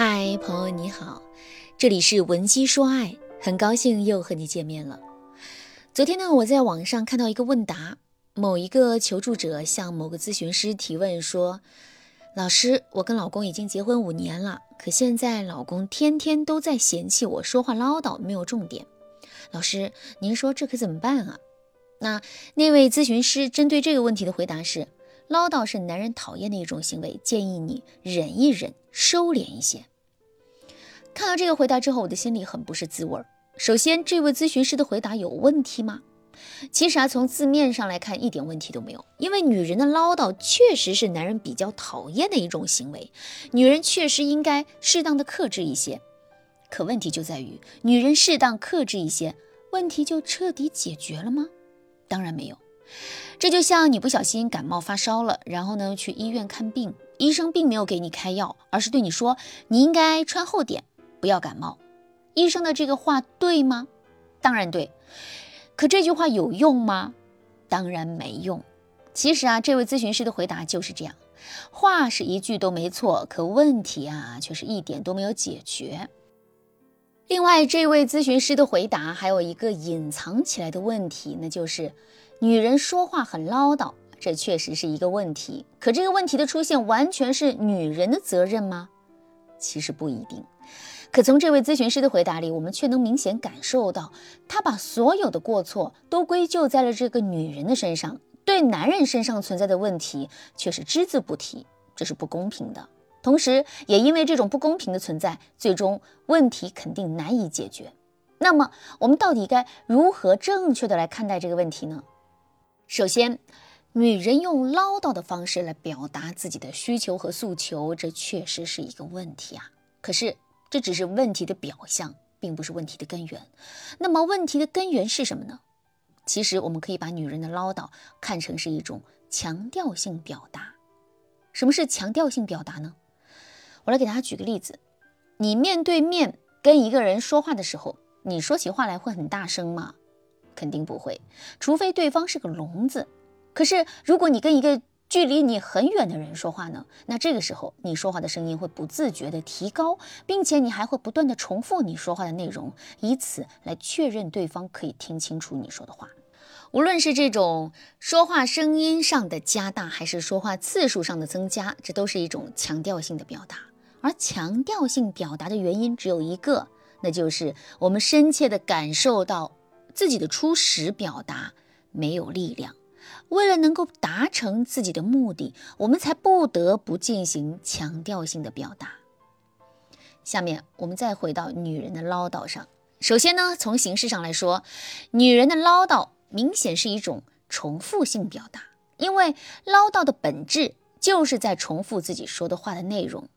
嗨，朋友你好，这里是文姬说爱，很高兴又和你见面了。昨天呢，我在网上看到一个问答，某一个求助者向某个咨询师提问说：“老师，我跟老公已经结婚五年了，可现在老公天天都在嫌弃我说话唠叨，没有重点。老师，您说这可怎么办啊？”那那位咨询师针对这个问题的回答是：唠叨是男人讨厌的一种行为，建议你忍一忍，收敛一些。看到这个回答之后，我的心里很不是滋味儿。首先，这位咨询师的回答有问题吗？其实啊，从字面上来看，一点问题都没有。因为女人的唠叨确实是男人比较讨厌的一种行为，女人确实应该适当的克制一些。可问题就在于，女人适当克制一些，问题就彻底解决了吗？当然没有。这就像你不小心感冒发烧了，然后呢去医院看病，医生并没有给你开药，而是对你说你应该穿厚点。不要感冒，医生的这个话对吗？当然对。可这句话有用吗？当然没用。其实啊，这位咨询师的回答就是这样，话是一句都没错，可问题啊却是一点都没有解决。另外，这位咨询师的回答还有一个隐藏起来的问题，那就是女人说话很唠叨，这确实是一个问题。可这个问题的出现完全是女人的责任吗？其实不一定。可从这位咨询师的回答里，我们却能明显感受到，他把所有的过错都归咎在了这个女人的身上，对男人身上存在的问题却是只字不提，这是不公平的。同时，也因为这种不公平的存在，最终问题肯定难以解决。那么，我们到底该如何正确的来看待这个问题呢？首先，女人用唠叨的方式来表达自己的需求和诉求，这确实是一个问题啊。可是，这只是问题的表象，并不是问题的根源。那么，问题的根源是什么呢？其实，我们可以把女人的唠叨看成是一种强调性表达。什么是强调性表达呢？我来给大家举个例子：你面对面跟一个人说话的时候，你说起话来会很大声吗？肯定不会，除非对方是个聋子。可是，如果你跟一个距离你很远的人说话呢，那这个时候你说话的声音会不自觉的提高，并且你还会不断的重复你说话的内容，以此来确认对方可以听清楚你说的话。无论是这种说话声音上的加大，还是说话次数上的增加，这都是一种强调性的表达。而强调性表达的原因只有一个，那就是我们深切的感受到自己的初始表达没有力量。为了能够达成自己的目的，我们才不得不进行强调性的表达。下面我们再回到女人的唠叨上。首先呢，从形式上来说，女人的唠叨明显是一种重复性表达，因为唠叨的本质就是在重复自己说的话的内容。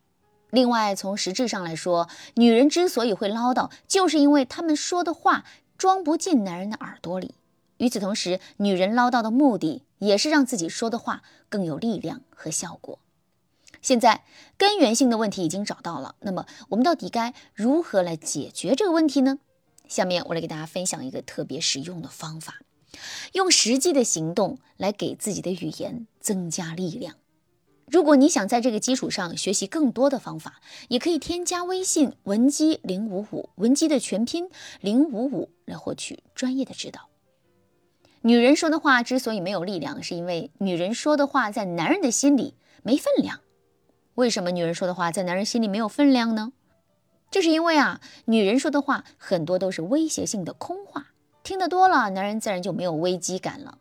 另外，从实质上来说，女人之所以会唠叨，就是因为她们说的话装不进男人的耳朵里。与此同时，女人唠叨的目的也是让自己说的话更有力量和效果。现在根源性的问题已经找到了，那么我们到底该如何来解决这个问题呢？下面我来给大家分享一个特别实用的方法，用实际的行动来给自己的语言增加力量。如果你想在这个基础上学习更多的方法，也可以添加微信文姬零五五，文姬的全拼零五五来获取专业的指导。女人说的话之所以没有力量，是因为女人说的话在男人的心里没分量。为什么女人说的话在男人心里没有分量呢？这是因为啊，女人说的话很多都是威胁性的空话，听得多了，男人自然就没有危机感了。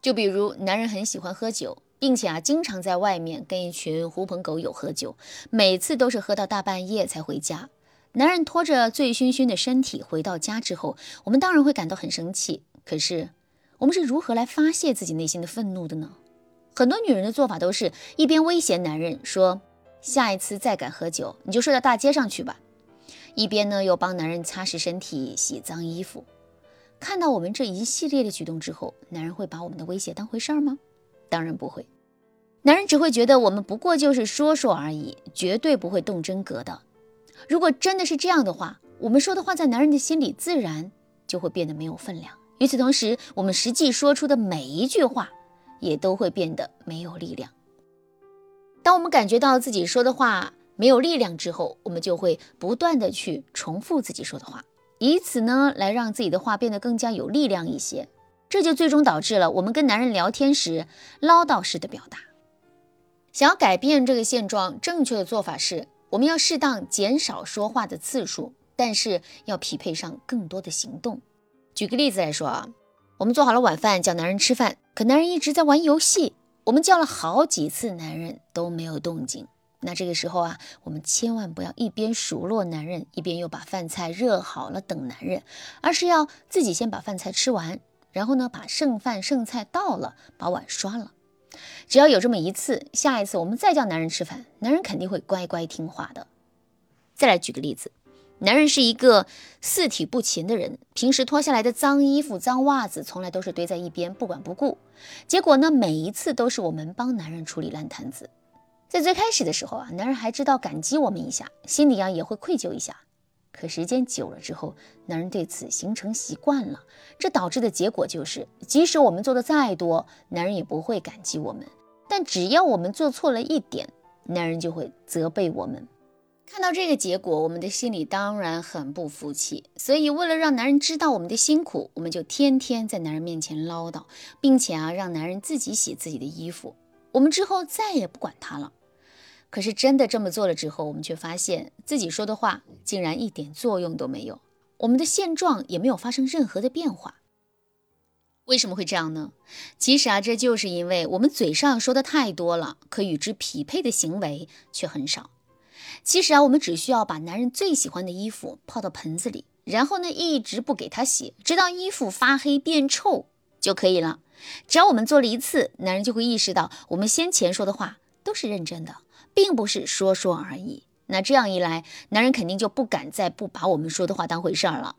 就比如，男人很喜欢喝酒，并且啊，经常在外面跟一群狐朋狗友喝酒，每次都是喝到大半夜才回家。男人拖着醉醺醺的身体回到家之后，我们当然会感到很生气。可是，我们是如何来发泄自己内心的愤怒的呢？很多女人的做法都是一边威胁男人说下一次再敢喝酒，你就睡到大街上去吧，一边呢又帮男人擦拭身体、洗脏衣服。看到我们这一系列的举动之后，男人会把我们的威胁当回事儿吗？当然不会，男人只会觉得我们不过就是说说而已，绝对不会动真格的。如果真的是这样的话，我们说的话在男人的心里自然就会变得没有分量。与此同时，我们实际说出的每一句话，也都会变得没有力量。当我们感觉到自己说的话没有力量之后，我们就会不断的去重复自己说的话，以此呢来让自己的话变得更加有力量一些。这就最终导致了我们跟男人聊天时唠叨式的表达。想要改变这个现状，正确的做法是，我们要适当减少说话的次数，但是要匹配上更多的行动。举个例子来说啊，我们做好了晚饭，叫男人吃饭，可男人一直在玩游戏，我们叫了好几次，男人都没有动静。那这个时候啊，我们千万不要一边数落男人，一边又把饭菜热好了等男人，而是要自己先把饭菜吃完。然后呢，把剩饭剩菜倒了，把碗刷了。只要有这么一次，下一次我们再叫男人吃饭，男人肯定会乖乖听话的。再来举个例子，男人是一个四体不勤的人，平时脱下来的脏衣服、脏袜子，从来都是堆在一边不管不顾。结果呢，每一次都是我们帮男人处理烂摊子。在最开始的时候啊，男人还知道感激我们一下，心里啊也会愧疚一下。可时间久了之后，男人对此形成习惯了，这导致的结果就是，即使我们做的再多，男人也不会感激我们；但只要我们做错了一点，男人就会责备我们。看到这个结果，我们的心里当然很不服气。所以，为了让男人知道我们的辛苦，我们就天天在男人面前唠叨，并且啊，让男人自己洗自己的衣服。我们之后再也不管他了。可是真的这么做了之后，我们却发现自己说的话竟然一点作用都没有，我们的现状也没有发生任何的变化。为什么会这样呢？其实啊，这就是因为我们嘴上说的太多了，可与之匹配的行为却很少。其实啊，我们只需要把男人最喜欢的衣服泡到盆子里，然后呢一直不给他洗，直到衣服发黑变臭就可以了。只要我们做了一次，男人就会意识到我们先前说的话都是认真的。并不是说说而已，那这样一来，男人肯定就不敢再不把我们说的话当回事儿了。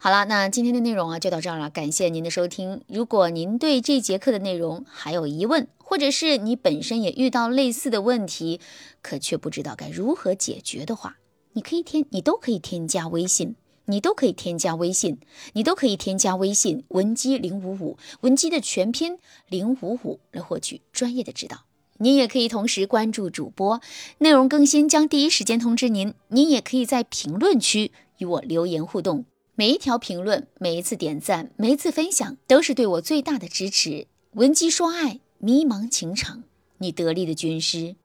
好了，那今天的内容啊就到这儿了，感谢您的收听。如果您对这节课的内容还有疑问，或者是你本身也遇到类似的问题，可却不知道该如何解决的话，你可以添，你都可以添加微信，你都可以添加微信，你都可以添加微信文姬零五五，文姬的全拼零五五来获取专业的指导。您也可以同时关注主播，内容更新将第一时间通知您。您也可以在评论区与我留言互动，每一条评论、每一次点赞、每一次分享，都是对我最大的支持。闻鸡说爱，迷茫情场，你得力的军师。